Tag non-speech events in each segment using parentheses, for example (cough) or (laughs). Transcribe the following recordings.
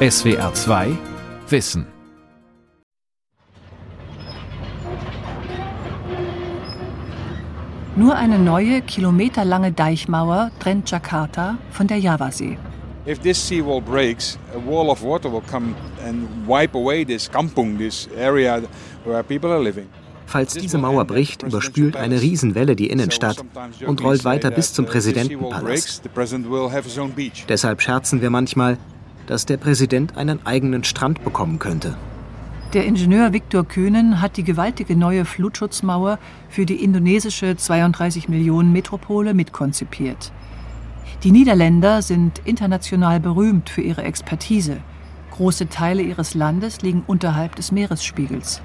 SWR 2 Wissen Nur eine neue, kilometerlange Deichmauer trennt Jakarta von der Javasee. If this seawall breaks, a wall of water will come and wipe away this kampung, this area where people are living. Falls diese Mauer bricht, überspült eine Riesenwelle die Innenstadt und rollt weiter bis zum Präsidentenpalast. Deshalb scherzen wir manchmal, dass der Präsident einen eigenen Strand bekommen könnte. Der Ingenieur Viktor Kühnen hat die gewaltige neue Flutschutzmauer für die indonesische 32 Millionen Metropole mitkonzipiert. Die Niederländer sind international berühmt für ihre Expertise. Große Teile ihres Landes liegen unterhalb des Meeresspiegels.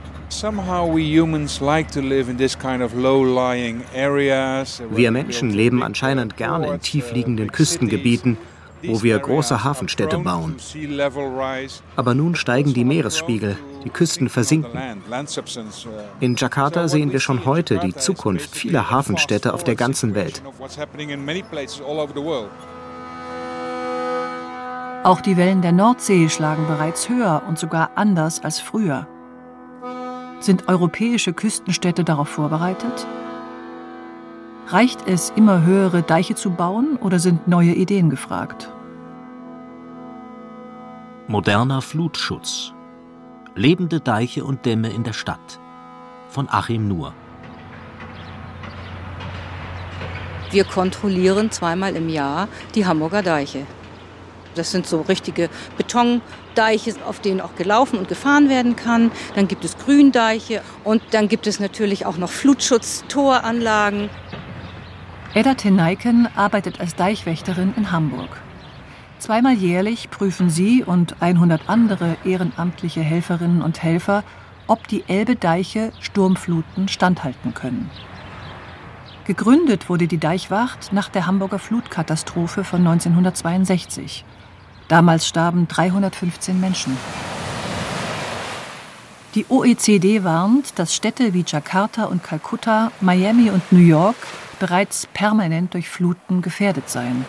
Wir Menschen leben anscheinend gerne in tiefliegenden Küstengebieten wo wir große Hafenstädte bauen. Aber nun steigen die Meeresspiegel, die Küsten versinken. In Jakarta sehen wir schon heute die Zukunft vieler Hafenstädte auf der ganzen Welt. Auch die Wellen der Nordsee schlagen bereits höher und sogar anders als früher. Sind europäische Küstenstädte darauf vorbereitet? Reicht es, immer höhere Deiche zu bauen oder sind neue Ideen gefragt? Moderner Flutschutz. Lebende Deiche und Dämme in der Stadt. Von Achim Nuhr. Wir kontrollieren zweimal im Jahr die Hamburger Deiche. Das sind so richtige Betondeiche, auf denen auch gelaufen und gefahren werden kann. Dann gibt es Gründeiche und dann gibt es natürlich auch noch Flutschutztoranlagen. Edda Teneiken arbeitet als Deichwächterin in Hamburg. Zweimal jährlich prüfen sie und 100 andere ehrenamtliche Helferinnen und Helfer, ob die Elbe-Deiche Sturmfluten standhalten können. Gegründet wurde die Deichwacht nach der Hamburger Flutkatastrophe von 1962. Damals starben 315 Menschen. Die OECD warnt, dass Städte wie Jakarta und Kalkutta, Miami und New York bereits permanent durch Fluten gefährdet seien.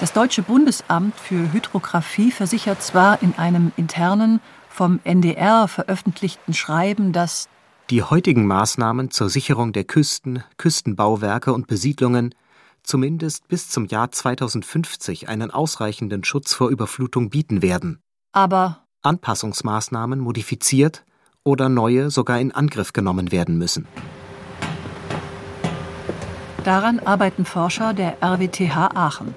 Das Deutsche Bundesamt für Hydrographie versichert zwar in einem internen, vom NDR veröffentlichten Schreiben, dass die heutigen Maßnahmen zur Sicherung der Küsten, Küstenbauwerke und Besiedlungen zumindest bis zum Jahr 2050 einen ausreichenden Schutz vor Überflutung bieten werden. Aber Anpassungsmaßnahmen modifiziert oder neue sogar in Angriff genommen werden müssen. Daran arbeiten Forscher der RWTH Aachen.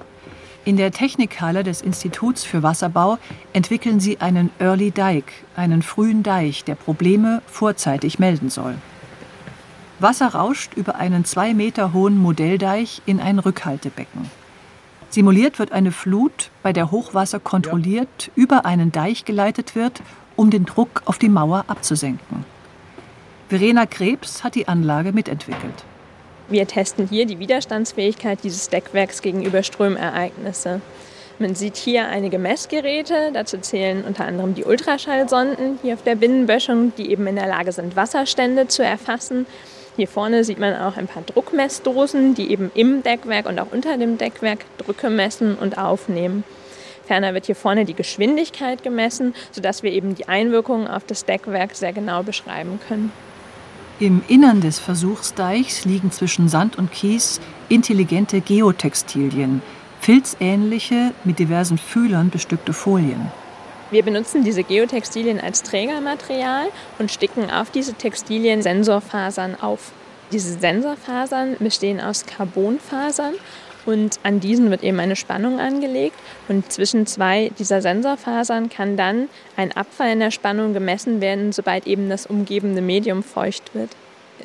In der Technikhalle des Instituts für Wasserbau entwickeln sie einen Early Dike, einen frühen Deich, der Probleme vorzeitig melden soll. Wasser rauscht über einen zwei Meter hohen Modelldeich in ein Rückhaltebecken. Simuliert wird eine Flut, bei der Hochwasser kontrolliert über einen Deich geleitet wird, um den Druck auf die Mauer abzusenken. Verena Krebs hat die Anlage mitentwickelt. Wir testen hier die Widerstandsfähigkeit dieses Deckwerks gegenüber Strömereignisse. Man sieht hier einige Messgeräte, dazu zählen unter anderem die Ultraschallsonden hier auf der Binnenböschung, die eben in der Lage sind, Wasserstände zu erfassen. Hier vorne sieht man auch ein paar Druckmessdosen, die eben im Deckwerk und auch unter dem Deckwerk Drücke messen und aufnehmen. Ferner wird hier vorne die Geschwindigkeit gemessen, sodass wir eben die Einwirkungen auf das Deckwerk sehr genau beschreiben können. Im Innern des Versuchsdeichs liegen zwischen Sand und Kies intelligente Geotextilien, filzähnliche, mit diversen Fühlern bestückte Folien. Wir benutzen diese Geotextilien als Trägermaterial und sticken auf diese Textilien Sensorfasern auf. Diese Sensorfasern bestehen aus Carbonfasern und an diesen wird eben eine Spannung angelegt und zwischen zwei dieser Sensorfasern kann dann ein Abfall in der Spannung gemessen werden, sobald eben das umgebende Medium feucht wird.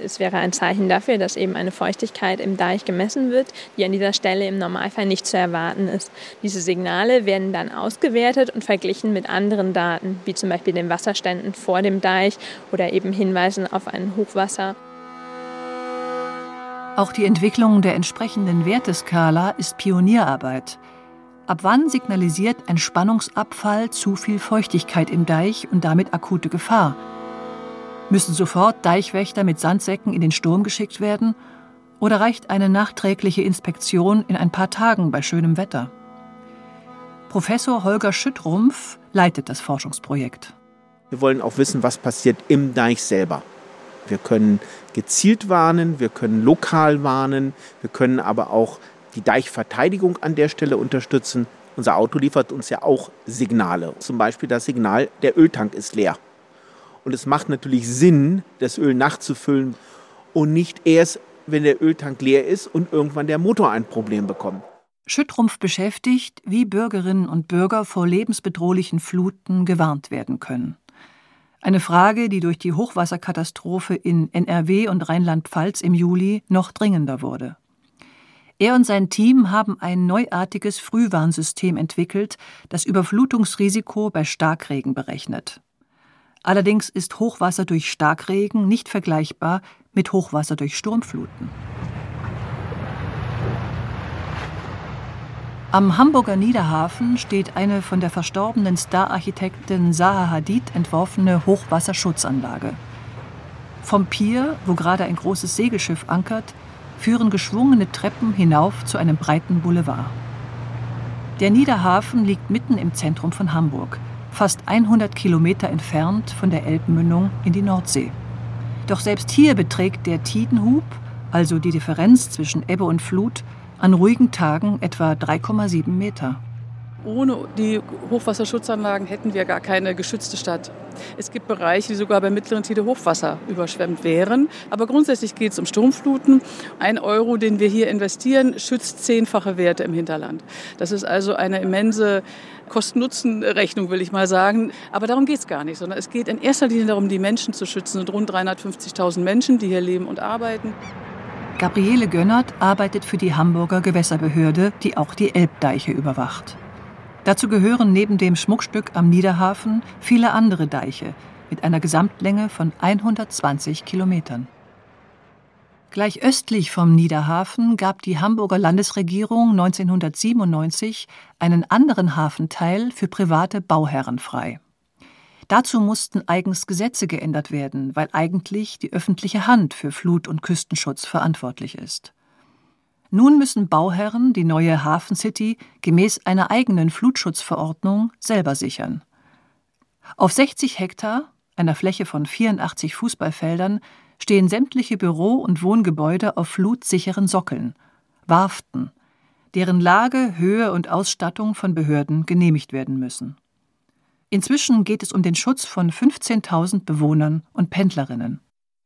Es wäre ein Zeichen dafür, dass eben eine Feuchtigkeit im Deich gemessen wird, die an dieser Stelle im Normalfall nicht zu erwarten ist. Diese Signale werden dann ausgewertet und verglichen mit anderen Daten, wie zum Beispiel den Wasserständen vor dem Deich oder eben Hinweisen auf ein Hochwasser. Auch die Entwicklung der entsprechenden Werteskala ist Pionierarbeit. Ab wann signalisiert ein Spannungsabfall zu viel Feuchtigkeit im Deich und damit akute Gefahr? Müssen sofort Deichwächter mit Sandsäcken in den Sturm geschickt werden? Oder reicht eine nachträgliche Inspektion in ein paar Tagen bei schönem Wetter? Professor Holger Schüttrumpf leitet das Forschungsprojekt. Wir wollen auch wissen, was passiert im Deich selber. Wir können gezielt warnen, wir können lokal warnen, wir können aber auch die Deichverteidigung an der Stelle unterstützen. Unser Auto liefert uns ja auch Signale. Zum Beispiel das Signal, der Öltank ist leer. Und es macht natürlich Sinn, das Öl nachzufüllen und nicht erst, wenn der Öltank leer ist und irgendwann der Motor ein Problem bekommt. Schüttrumpf beschäftigt, wie Bürgerinnen und Bürger vor lebensbedrohlichen Fluten gewarnt werden können. Eine Frage, die durch die Hochwasserkatastrophe in NRW und Rheinland-Pfalz im Juli noch dringender wurde. Er und sein Team haben ein neuartiges Frühwarnsystem entwickelt, das Überflutungsrisiko bei Starkregen berechnet. Allerdings ist Hochwasser durch Starkregen nicht vergleichbar mit Hochwasser durch Sturmfluten. Am Hamburger Niederhafen steht eine von der verstorbenen Stararchitektin Zaha Hadid entworfene Hochwasserschutzanlage. Vom Pier, wo gerade ein großes Segelschiff ankert, führen geschwungene Treppen hinauf zu einem breiten Boulevard. Der Niederhafen liegt mitten im Zentrum von Hamburg, fast 100 Kilometer entfernt von der Elbmündung in die Nordsee. Doch selbst hier beträgt der Tidenhub, also die Differenz zwischen Ebbe und Flut, an ruhigen Tagen etwa 3,7 Meter. Ohne die Hochwasserschutzanlagen hätten wir gar keine geschützte Stadt. Es gibt Bereiche, die sogar bei mittleren Tide Hochwasser überschwemmt wären. Aber grundsätzlich geht es um Sturmfluten. Ein Euro, den wir hier investieren, schützt zehnfache Werte im Hinterland. Das ist also eine immense Kosten-Nutzen-Rechnung, will ich mal sagen. Aber darum geht es gar nicht, sondern es geht in erster Linie darum, die Menschen zu schützen. Sind rund 350.000 Menschen, die hier leben und arbeiten. Gabriele Gönnert arbeitet für die Hamburger Gewässerbehörde, die auch die Elbdeiche überwacht. Dazu gehören neben dem Schmuckstück am Niederhafen viele andere Deiche mit einer Gesamtlänge von 120 Kilometern. Gleich östlich vom Niederhafen gab die Hamburger Landesregierung 1997 einen anderen Hafenteil für private Bauherren frei. Dazu mussten eigens Gesetze geändert werden, weil eigentlich die öffentliche Hand für Flut- und Küstenschutz verantwortlich ist. Nun müssen Bauherren die neue Hafen City gemäß einer eigenen Flutschutzverordnung selber sichern. Auf 60 Hektar, einer Fläche von 84 Fußballfeldern, stehen sämtliche Büro- und Wohngebäude auf flutsicheren Sockeln, Warften, deren Lage, Höhe und Ausstattung von Behörden genehmigt werden müssen. Inzwischen geht es um den Schutz von 15.000 Bewohnern und Pendlerinnen.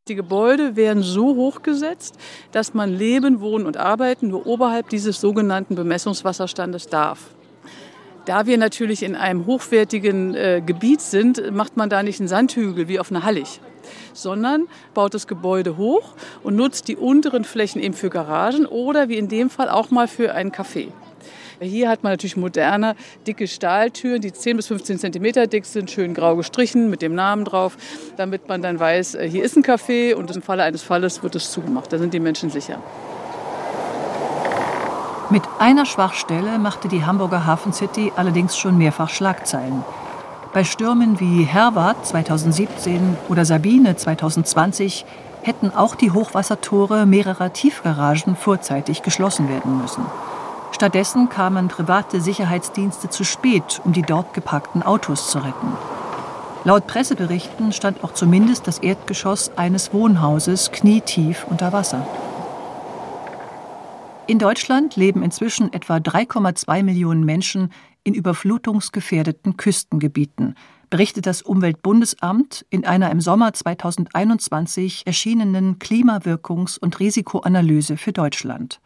Die Gebäude werden so hochgesetzt, dass man leben, wohnen und arbeiten nur oberhalb dieses sogenannten Bemessungswasserstandes darf. Da wir natürlich in einem hochwertigen äh, Gebiet sind, macht man da nicht einen Sandhügel wie auf einer Hallig, sondern baut das Gebäude hoch und nutzt die unteren Flächen eben für Garagen oder wie in dem Fall auch mal für einen Café. Hier hat man natürlich moderne, dicke Stahltüren, die 10 bis 15 Zentimeter dick sind, schön grau gestrichen mit dem Namen drauf, damit man dann weiß, äh, hier ist ein Café und im Falle eines Falles wird es zugemacht. Da sind die Menschen sicher. Mit einer Schwachstelle machte die Hamburger Hafen City allerdings schon mehrfach Schlagzeilen. Bei Stürmen wie Herbert 2017 oder Sabine 2020 hätten auch die Hochwassertore mehrerer Tiefgaragen vorzeitig geschlossen werden müssen. Stattdessen kamen private Sicherheitsdienste zu spät, um die dort geparkten Autos zu retten. Laut Presseberichten stand auch zumindest das Erdgeschoss eines Wohnhauses knietief unter Wasser. In Deutschland leben inzwischen etwa 3,2 Millionen Menschen in überflutungsgefährdeten Küstengebieten, berichtet das Umweltbundesamt in einer im Sommer 2021 erschienenen Klimawirkungs- und Risikoanalyse für Deutschland.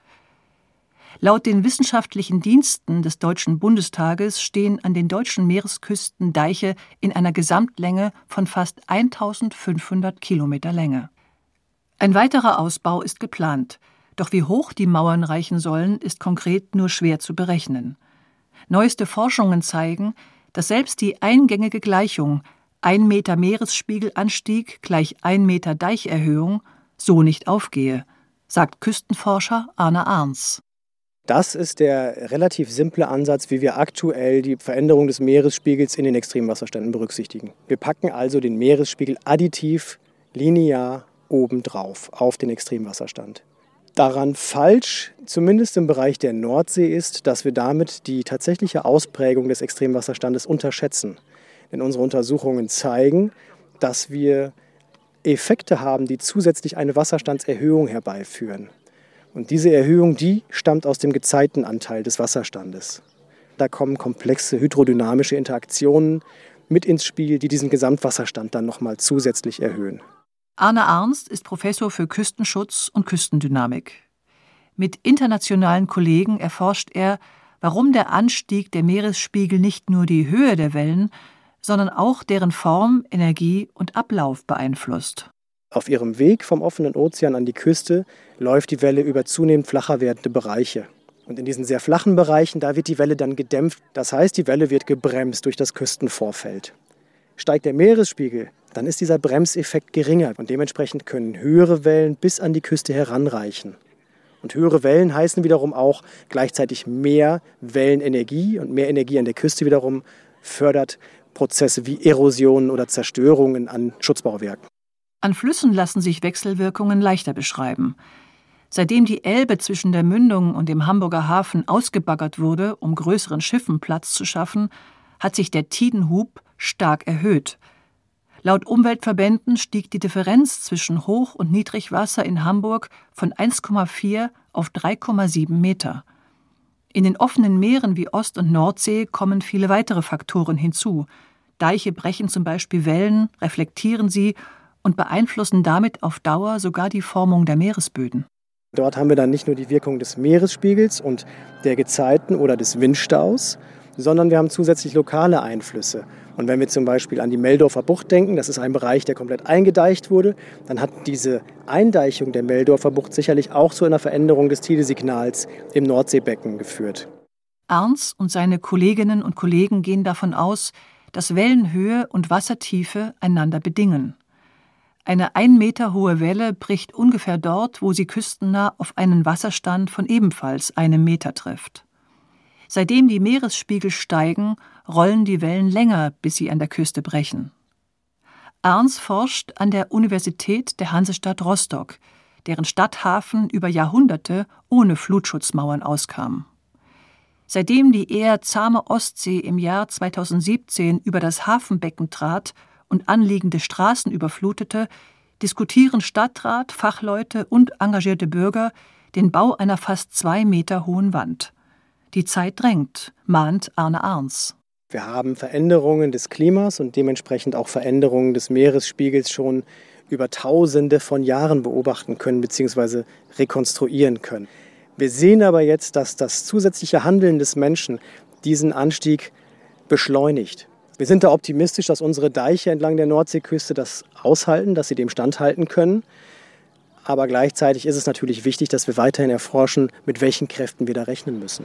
Laut den wissenschaftlichen Diensten des Deutschen Bundestages stehen an den deutschen Meeresküsten Deiche in einer Gesamtlänge von fast 1500 Kilometer Länge. Ein weiterer Ausbau ist geplant, doch wie hoch die Mauern reichen sollen, ist konkret nur schwer zu berechnen. Neueste Forschungen zeigen, dass selbst die eingängige Gleichung ein Meter Meeresspiegelanstieg gleich ein Meter Deicherhöhung so nicht aufgehe, sagt Küstenforscher Arne Arns. Das ist der relativ simple Ansatz, wie wir aktuell die Veränderung des Meeresspiegels in den Extremwasserständen berücksichtigen. Wir packen also den Meeresspiegel additiv linear obendrauf auf den Extremwasserstand. daran falsch, zumindest im Bereich der Nordsee, ist, dass wir damit die tatsächliche Ausprägung des Extremwasserstandes unterschätzen. Denn unsere Untersuchungen zeigen, dass wir Effekte haben, die zusätzlich eine Wasserstandserhöhung herbeiführen. Und diese Erhöhung, die stammt aus dem Gezeitenanteil des Wasserstandes. Da kommen komplexe hydrodynamische Interaktionen mit ins Spiel, die diesen Gesamtwasserstand dann nochmal zusätzlich erhöhen. Arne Arnst ist Professor für Küstenschutz und Küstendynamik. Mit internationalen Kollegen erforscht er, warum der Anstieg der Meeresspiegel nicht nur die Höhe der Wellen, sondern auch deren Form, Energie und Ablauf beeinflusst. Auf ihrem Weg vom offenen Ozean an die Küste läuft die Welle über zunehmend flacher werdende Bereiche. Und in diesen sehr flachen Bereichen, da wird die Welle dann gedämpft. Das heißt, die Welle wird gebremst durch das Küstenvorfeld. Steigt der Meeresspiegel, dann ist dieser Bremseffekt geringer und dementsprechend können höhere Wellen bis an die Küste heranreichen. Und höhere Wellen heißen wiederum auch gleichzeitig mehr Wellenenergie und mehr Energie an der Küste wiederum fördert Prozesse wie Erosionen oder Zerstörungen an Schutzbauwerken. An Flüssen lassen sich Wechselwirkungen leichter beschreiben. Seitdem die Elbe zwischen der Mündung und dem Hamburger Hafen ausgebaggert wurde, um größeren Schiffen Platz zu schaffen, hat sich der Tidenhub stark erhöht. Laut Umweltverbänden stieg die Differenz zwischen Hoch- und Niedrigwasser in Hamburg von 1,4 auf 3,7 Meter. In den offenen Meeren wie Ost- und Nordsee kommen viele weitere Faktoren hinzu. Deiche brechen zum Beispiel Wellen, reflektieren sie und beeinflussen damit auf Dauer sogar die Formung der Meeresböden. Dort haben wir dann nicht nur die Wirkung des Meeresspiegels und der Gezeiten oder des Windstaus, sondern wir haben zusätzlich lokale Einflüsse. Und wenn wir zum Beispiel an die Meldorfer Bucht denken, das ist ein Bereich, der komplett eingedeicht wurde, dann hat diese Eindeichung der Meldorfer Bucht sicherlich auch zu einer Veränderung des Tidesignals im Nordseebecken geführt. Arns und seine Kolleginnen und Kollegen gehen davon aus, dass Wellenhöhe und Wassertiefe einander bedingen. Eine ein Meter hohe Welle bricht ungefähr dort, wo sie küstennah auf einen Wasserstand von ebenfalls einem Meter trifft. Seitdem die Meeresspiegel steigen, rollen die Wellen länger, bis sie an der Küste brechen. Arns forscht an der Universität der Hansestadt Rostock, deren Stadthafen über Jahrhunderte ohne Flutschutzmauern auskam. Seitdem die eher zahme Ostsee im Jahr 2017 über das Hafenbecken trat und anliegende Straßen überflutete, diskutieren Stadtrat, Fachleute und engagierte Bürger den Bau einer fast zwei Meter hohen Wand. Die Zeit drängt, mahnt Arne Arns. Wir haben Veränderungen des Klimas und dementsprechend auch Veränderungen des Meeresspiegels schon über Tausende von Jahren beobachten können bzw. rekonstruieren können. Wir sehen aber jetzt, dass das zusätzliche Handeln des Menschen diesen Anstieg beschleunigt. Wir sind da optimistisch, dass unsere Deiche entlang der Nordseeküste das aushalten, dass sie dem standhalten können. Aber gleichzeitig ist es natürlich wichtig, dass wir weiterhin erforschen, mit welchen Kräften wir da rechnen müssen.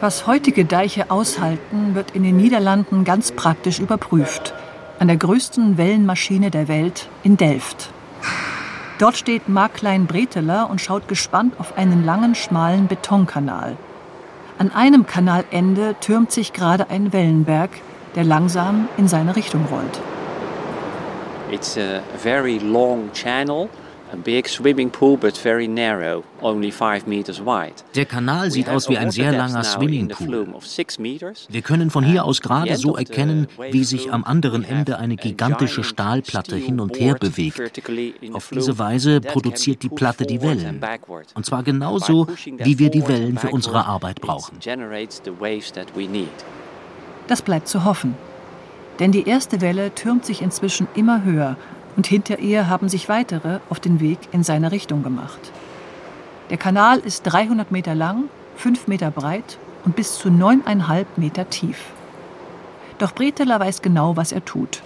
Was heutige Deiche aushalten, wird in den Niederlanden ganz praktisch überprüft. An der größten Wellenmaschine der Welt in Delft. Dort steht Mark Klein-Breteler und schaut gespannt auf einen langen, schmalen Betonkanal. An einem Kanalende türmt sich gerade ein Wellenberg, der langsam in seine Richtung rollt. It's a very long channel der Kanal sieht aus wie ein sehr langer Swimmingpool. Wir können von hier aus gerade so erkennen, wie sich am anderen Ende eine gigantische Stahlplatte hin und her bewegt. Auf diese Weise produziert die Platte die Wellen. Und zwar genauso, wie wir die Wellen für unsere Arbeit brauchen. Das bleibt zu hoffen. Denn die erste Welle türmt sich inzwischen immer höher und hinter ihr haben sich weitere auf den Weg in seine Richtung gemacht. Der Kanal ist 300 Meter lang, 5 Meter breit und bis zu 9,5 Meter tief. Doch Breteler weiß genau, was er tut.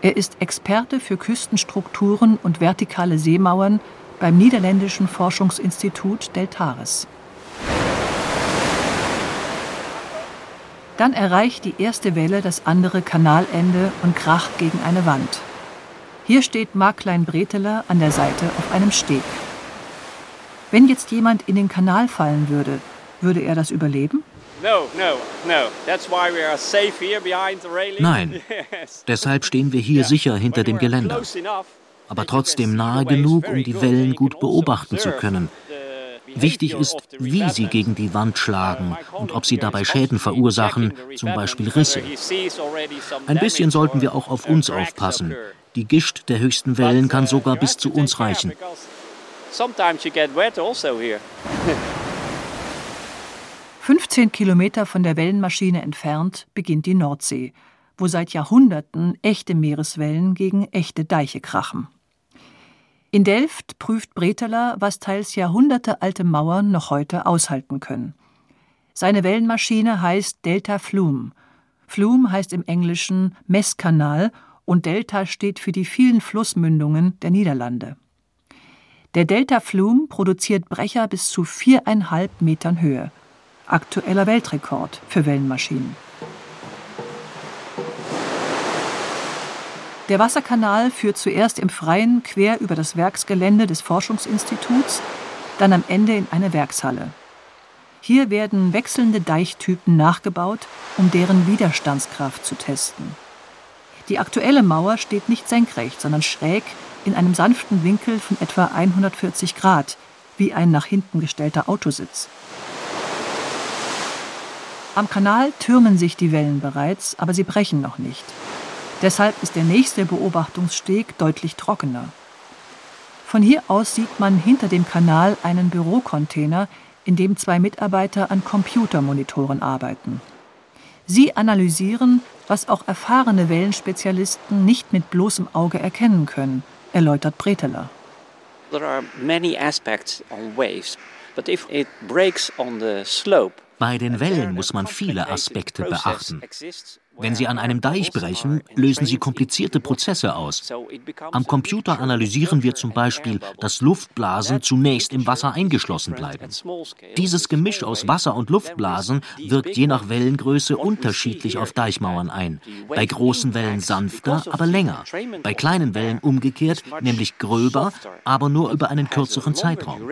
Er ist Experte für Küstenstrukturen und vertikale Seemauern beim niederländischen Forschungsinstitut Deltares. Dann erreicht die erste Welle das andere Kanalende und kracht gegen eine Wand. Hier steht Mark Klein-Breteler an der Seite auf einem Steg. Wenn jetzt jemand in den Kanal fallen würde, würde er das überleben? Nein, (laughs) deshalb stehen wir hier sicher hinter dem Geländer. aber trotzdem nahe genug, um die Wellen gut beobachten zu können. Wichtig ist, wie sie gegen die Wand schlagen und ob sie dabei Schäden verursachen, zum Beispiel Risse. Ein bisschen sollten wir auch auf uns aufpassen. Die Gischt der höchsten Wellen kann sogar bis zu uns reichen. 15 (laughs) Kilometer von der Wellenmaschine entfernt beginnt die Nordsee, wo seit Jahrhunderten echte Meereswellen gegen echte Deiche krachen. In Delft prüft Breteler, was teils jahrhundertealte Mauern noch heute aushalten können. Seine Wellenmaschine heißt Delta Flume. Flume heißt im Englischen Messkanal und Delta steht für die vielen Flussmündungen der Niederlande. Der Delta Flume produziert Brecher bis zu viereinhalb Metern Höhe. Aktueller Weltrekord für Wellenmaschinen. Der Wasserkanal führt zuerst im Freien quer über das Werksgelände des Forschungsinstituts, dann am Ende in eine Werkshalle. Hier werden wechselnde Deichtypen nachgebaut, um deren Widerstandskraft zu testen. Die aktuelle Mauer steht nicht senkrecht, sondern schräg in einem sanften Winkel von etwa 140 Grad, wie ein nach hinten gestellter Autositz. Am Kanal türmen sich die Wellen bereits, aber sie brechen noch nicht. Deshalb ist der nächste Beobachtungssteg deutlich trockener. Von hier aus sieht man hinter dem Kanal einen Bürocontainer, in dem zwei Mitarbeiter an Computermonitoren arbeiten. Sie analysieren, was auch erfahrene Wellenspezialisten nicht mit bloßem Auge erkennen können, erläutert Breteler. There are many aspects on waves, but if it breaks on the slope, bei den Wellen muss man viele Aspekte beachten. Wenn Sie an einem Deich brechen, lösen Sie komplizierte Prozesse aus. Am Computer analysieren wir zum Beispiel, dass Luftblasen zunächst im Wasser eingeschlossen bleiben. Dieses Gemisch aus Wasser- und Luftblasen wirkt je nach Wellengröße unterschiedlich auf Deichmauern ein. Bei großen Wellen sanfter, aber länger. Bei kleinen Wellen umgekehrt, nämlich gröber, aber nur über einen kürzeren Zeitraum.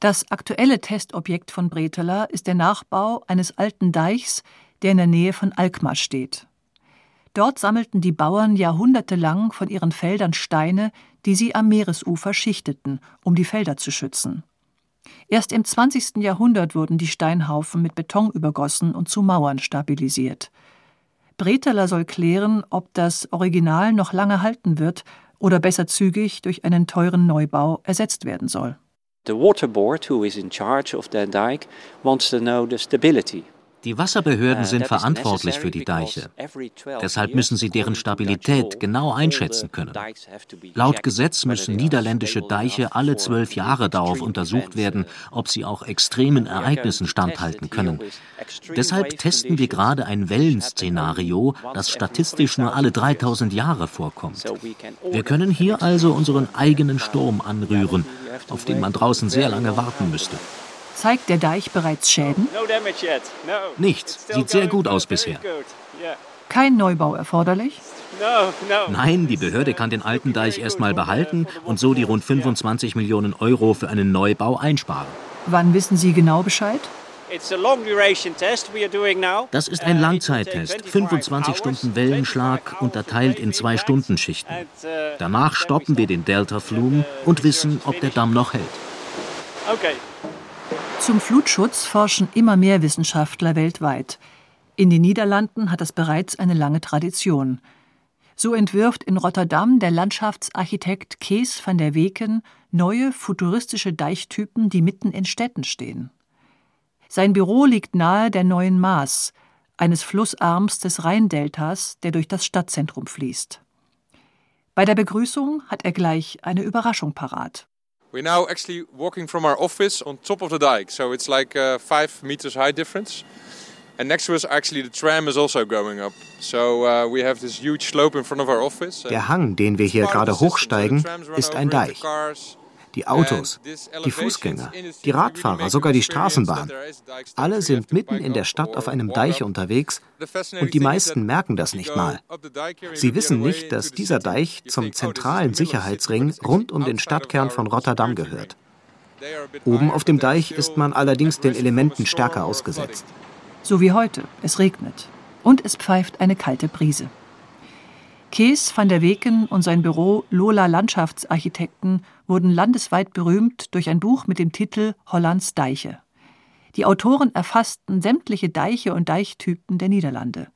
Das aktuelle Testobjekt von Breteler ist der Nachbau eines alten Deichs, der in der Nähe von Alkmaar steht. Dort sammelten die Bauern jahrhundertelang von ihren Feldern Steine, die sie am Meeresufer schichteten, um die Felder zu schützen. Erst im 20. Jahrhundert wurden die Steinhaufen mit Beton übergossen und zu Mauern stabilisiert. Breteler soll klären, ob das Original noch lange halten wird oder besser zügig durch einen teuren Neubau ersetzt werden soll. The water board, who is in charge of the dike, wants to know the stability. Die Wasserbehörden uh, sind verantwortlich für die Deiche. Deshalb müssen sie deren Stabilität genau einschätzen können. Laut Gesetz müssen niederländische Deiche alle zwölf Jahre darauf untersucht werden, ob sie auch extremen Ereignissen standhalten können. Deshalb testen wir gerade ein Wellenszenario, das statistisch nur alle 3000 Jahre vorkommt. Wir können hier also unseren eigenen Sturm anrühren, auf den man draußen sehr lange warten müsste. Zeigt der Deich bereits Schäden? Nichts. Sieht sehr gut aus bisher. Kein Neubau erforderlich? Nein, die Behörde kann den alten Deich erstmal behalten und so die rund 25 Millionen Euro für einen Neubau einsparen. Wann wissen Sie genau Bescheid? Das ist ein uh, Langzeittest, 25 Stunden Wellenschlag, unterteilt in zwei Stundenschichten. Uh, Danach stoppen wir den Delta Flume und wissen, ob der Damm noch hält. Zum Flutschutz forschen immer mehr Wissenschaftler weltweit. In den Niederlanden hat das bereits eine lange Tradition. So entwirft in Rotterdam der Landschaftsarchitekt Kees van der Weken neue futuristische Deichtypen, die mitten in Städten stehen. Sein Büro liegt nahe der Neuen Maas, eines Flussarms des Rheindeltas, der durch das Stadtzentrum fließt. Bei der Begrüßung hat er gleich eine Überraschung parat. We're now actually walking from our office on top of the dike, so it's like a five meters high difference. And next to us, actually, the tram is also going up. So uh, we have this huge slope in front of our office. Der Hang, den wir hier gerade hochsteigen, ist ein Deich. Die Autos, die Fußgänger, die Radfahrer, sogar die Straßenbahn. Alle sind mitten in der Stadt auf einem Deich unterwegs und die meisten merken das nicht mal. Sie wissen nicht, dass dieser Deich zum zentralen Sicherheitsring rund um den Stadtkern von Rotterdam gehört. Oben auf dem Deich ist man allerdings den Elementen stärker ausgesetzt. So wie heute. Es regnet. Und es pfeift eine kalte Brise. Kees van der Weken und sein Büro Lola Landschaftsarchitekten wurden landesweit berühmt durch ein Buch mit dem Titel Hollands Deiche. Die Autoren erfassten sämtliche Deiche und Deichtypen der Niederlande.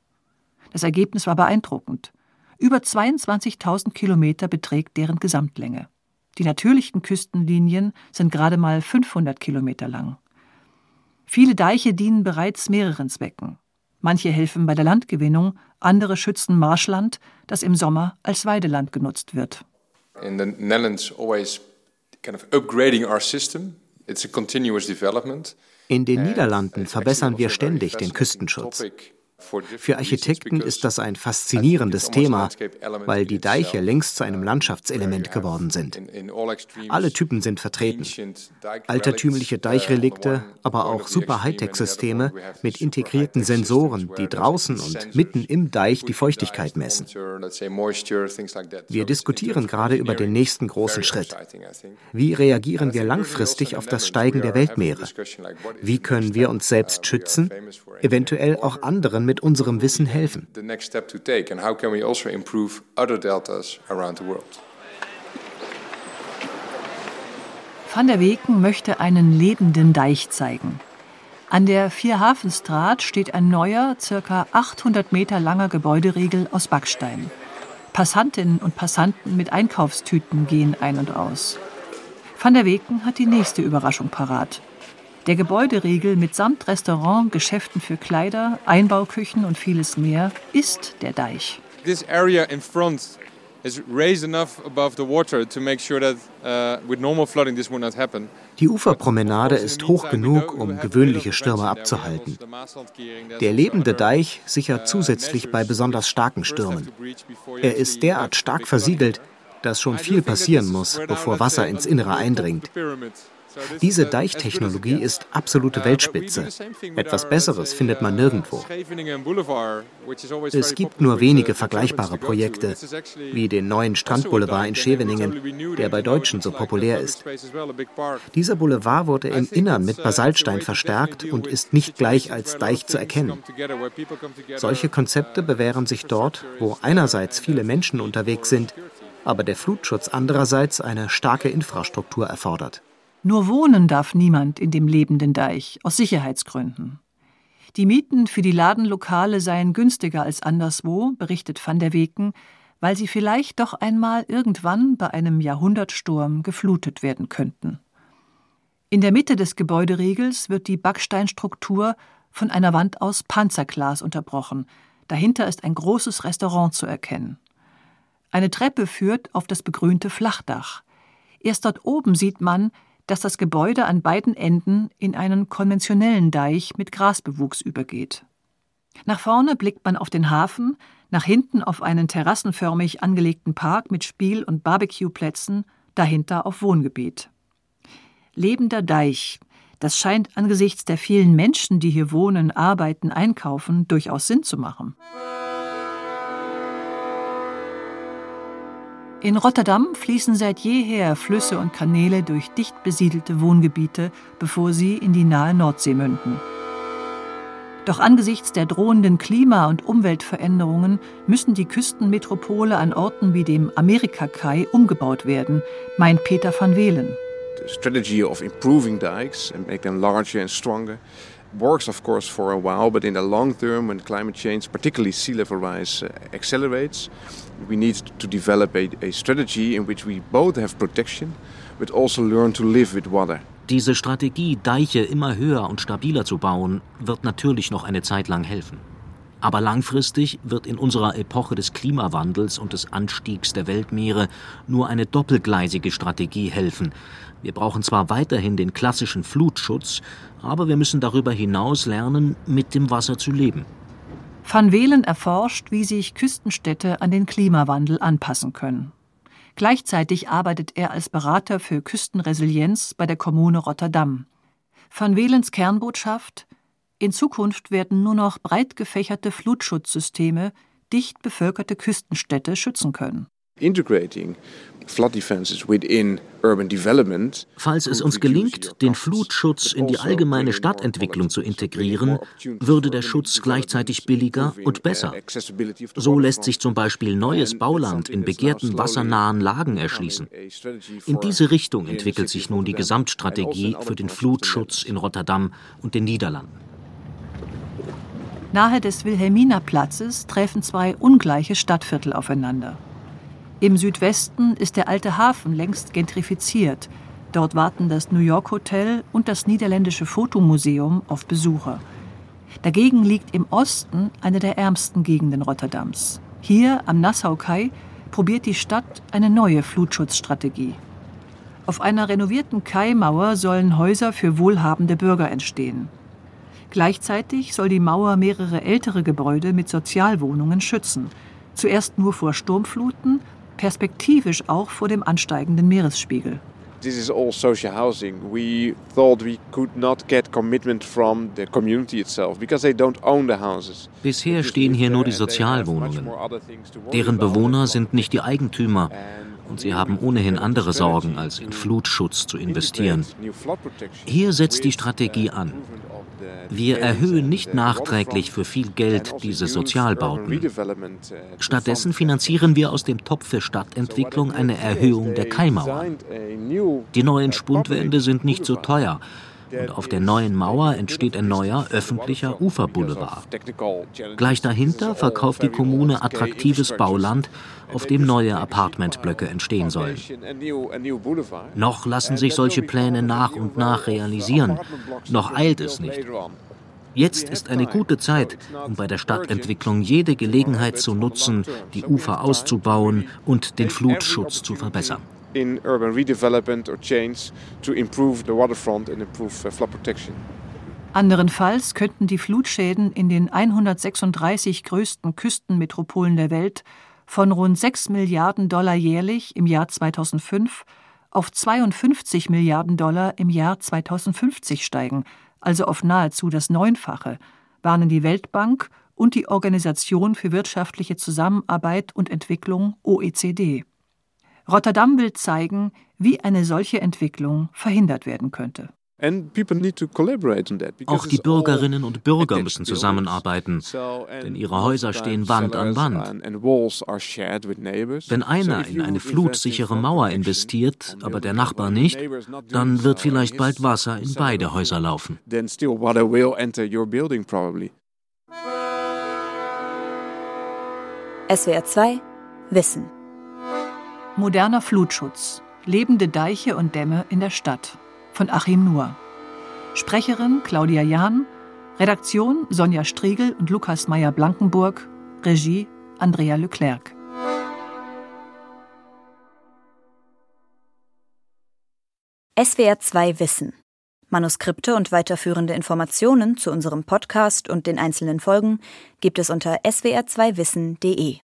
Das Ergebnis war beeindruckend. Über 22.000 Kilometer beträgt deren Gesamtlänge. Die natürlichen Küstenlinien sind gerade mal 500 Kilometer lang. Viele Deiche dienen bereits mehreren Zwecken. Manche helfen bei der Landgewinnung, andere schützen Marschland, das im Sommer als Weideland genutzt wird. In the Netherlands always kind of upgrading our system. It's a continuous development. In den Niederlanden verbessern wir ständig den Küstenschutz. Für Architekten ist das ein faszinierendes Thema, weil die Deiche längst zu einem Landschaftselement geworden sind. Alle Typen sind vertreten. Altertümliche Deichrelikte, aber auch super Hightech-Systeme mit integrierten Sensoren, die draußen und mitten im Deich die Feuchtigkeit messen. Wir diskutieren gerade über den nächsten großen Schritt. Wie reagieren wir langfristig auf das Steigen der Weltmeere? Wie können wir uns selbst schützen, eventuell auch anderen mit unserem Wissen helfen. Also Van der Weken möchte einen lebenden Deich zeigen. An der Vierhafenstraat steht ein neuer, circa 800 Meter langer Gebäuderiegel aus Backstein. Passantinnen und Passanten mit Einkaufstüten gehen ein und aus. Van der Weken hat die nächste Überraschung parat. Der Gebäuderiegel mitsamt Restaurant, Geschäften für Kleider, Einbauküchen und vieles mehr ist der Deich. This area in front is raised enough above the water to make sure that uh, with normal flooding this would not happen. Die Uferpromenade ist hoch genug, um gewöhnliche Stürme abzuhalten. Der lebende Deich sichert zusätzlich bei besonders starken Stürmen. Er ist derart stark versiegelt, dass schon viel passieren muss, bevor Wasser ins Innere eindringt. Diese Deichtechnologie ist absolute Weltspitze. Etwas Besseres findet man nirgendwo. Es gibt nur wenige vergleichbare Projekte, wie den neuen Strandboulevard in Scheveningen, der bei Deutschen so populär ist. Dieser Boulevard wurde im Innern mit Basaltstein verstärkt und ist nicht gleich als Deich zu erkennen. Solche Konzepte bewähren sich dort, wo einerseits viele Menschen unterwegs sind, aber der Flutschutz andererseits eine starke Infrastruktur erfordert. Nur wohnen darf niemand in dem lebenden Deich, aus Sicherheitsgründen. Die Mieten für die Ladenlokale seien günstiger als anderswo, berichtet van der Weken, weil sie vielleicht doch einmal irgendwann bei einem Jahrhundertsturm geflutet werden könnten. In der Mitte des Gebäuderiegels wird die Backsteinstruktur von einer Wand aus Panzerglas unterbrochen. Dahinter ist ein großes Restaurant zu erkennen. Eine Treppe führt auf das begrünte Flachdach. Erst dort oben sieht man, dass das Gebäude an beiden Enden in einen konventionellen Deich mit Grasbewuchs übergeht. Nach vorne blickt man auf den Hafen, nach hinten auf einen terrassenförmig angelegten Park mit Spiel- und Barbecueplätzen, dahinter auf Wohngebiet. Lebender Deich, das scheint angesichts der vielen Menschen, die hier wohnen, arbeiten, einkaufen, durchaus Sinn zu machen. In Rotterdam fließen seit jeher Flüsse und Kanäle durch dicht besiedelte Wohngebiete, bevor sie in die nahe Nordsee münden. Doch angesichts der drohenden Klima- und Umweltveränderungen müssen die Küstenmetropole an Orten wie dem Amerikakai umgebaut werden, meint Peter van Welen. The strategy of improving dikes and make them larger and stronger works, of course, for a while, but in the long term, when climate change, particularly sea level rise, uh, accelerates, we need to develop a, a strategy in which we both have protection, but also learn to live with water. Diese Strategie, Deiche immer höher und stabiler zu bauen, wird natürlich noch eine Zeit lang helfen. Aber langfristig wird in unserer Epoche des Klimawandels und des Anstiegs der Weltmeere nur eine doppelgleisige Strategie helfen, wir brauchen zwar weiterhin den klassischen Flutschutz, aber wir müssen darüber hinaus lernen, mit dem Wasser zu leben. Van Welen erforscht, wie sich Küstenstädte an den Klimawandel anpassen können. Gleichzeitig arbeitet er als Berater für Küstenresilienz bei der Kommune Rotterdam. Van Welens Kernbotschaft In Zukunft werden nur noch breit gefächerte Flutschutzsysteme dicht bevölkerte Küstenstädte schützen können. integrating Falls es uns gelingt, den Flutschutz in die allgemeine Stadtentwicklung zu integrieren, würde der Schutz gleichzeitig billiger und besser. So lässt sich zum Beispiel neues Bauland in begehrten wassernahen Lagen erschließen. In diese Richtung entwickelt sich nun die Gesamtstrategie für den Flutschutz in Rotterdam und den Niederlanden. Nahe des Wilhelminaplatzes treffen zwei ungleiche Stadtviertel aufeinander. Im Südwesten ist der alte Hafen längst gentrifiziert. Dort warten das New York Hotel und das niederländische Fotomuseum auf Besucher. Dagegen liegt im Osten eine der ärmsten Gegenden Rotterdams. Hier am Nassau-Kai probiert die Stadt eine neue Flutschutzstrategie. Auf einer renovierten Kaimauer sollen Häuser für wohlhabende Bürger entstehen. Gleichzeitig soll die Mauer mehrere ältere Gebäude mit Sozialwohnungen schützen. Zuerst nur vor Sturmfluten, perspektivisch auch vor dem ansteigenden Meeresspiegel. This is all social housing. We thought we could not get commitment from the community itself because they don't own the houses. Bisher stehen hier nur die Sozialwohnungen. Deren Bewohner sind nicht die Eigentümer und sie haben ohnehin andere Sorgen, als in Flutschutz zu investieren. Hier setzt die Strategie an. Wir erhöhen nicht nachträglich für viel Geld diese Sozialbauten. Stattdessen finanzieren wir aus dem Topf für Stadtentwicklung eine Erhöhung der Kaimauer. Die neuen Spundwände sind nicht so teuer und auf der neuen Mauer entsteht ein neuer öffentlicher Uferboulevard. Gleich dahinter verkauft die Kommune attraktives Bauland, auf dem neue Apartmentblöcke entstehen sollen. Noch lassen sich solche Pläne nach und nach realisieren. Noch eilt es nicht. Jetzt ist eine gute Zeit, um bei der Stadtentwicklung jede Gelegenheit zu nutzen, die Ufer auszubauen und den Flutschutz zu verbessern in urban redevelopment or change to improve the waterfront and improve uh, flood protection. Anderenfalls könnten die Flutschäden in den 136 größten Küstenmetropolen der Welt von rund 6 Milliarden Dollar jährlich im Jahr 2005 auf 52 Milliarden Dollar im Jahr 2050 steigen, also auf nahezu das Neunfache, warnen die Weltbank und die Organisation für wirtschaftliche Zusammenarbeit und Entwicklung OECD. Rotterdam will zeigen, wie eine solche Entwicklung verhindert werden könnte. Auch die Bürgerinnen und Bürger müssen zusammenarbeiten, denn ihre Häuser stehen Wand an Wand. Wenn einer in eine flutsichere Mauer investiert, aber der Nachbar nicht, dann wird vielleicht bald Wasser in beide Häuser laufen. SWR 2 Wissen Moderner Flutschutz. Lebende Deiche und Dämme in der Stadt. Von Achim Nuhr. Sprecherin Claudia Jahn. Redaktion Sonja Striegel und Lukas Meyer-Blankenburg. Regie Andrea Leclerc. SWR 2 Wissen. Manuskripte und weiterführende Informationen zu unserem Podcast und den einzelnen Folgen gibt es unter swr2wissen.de.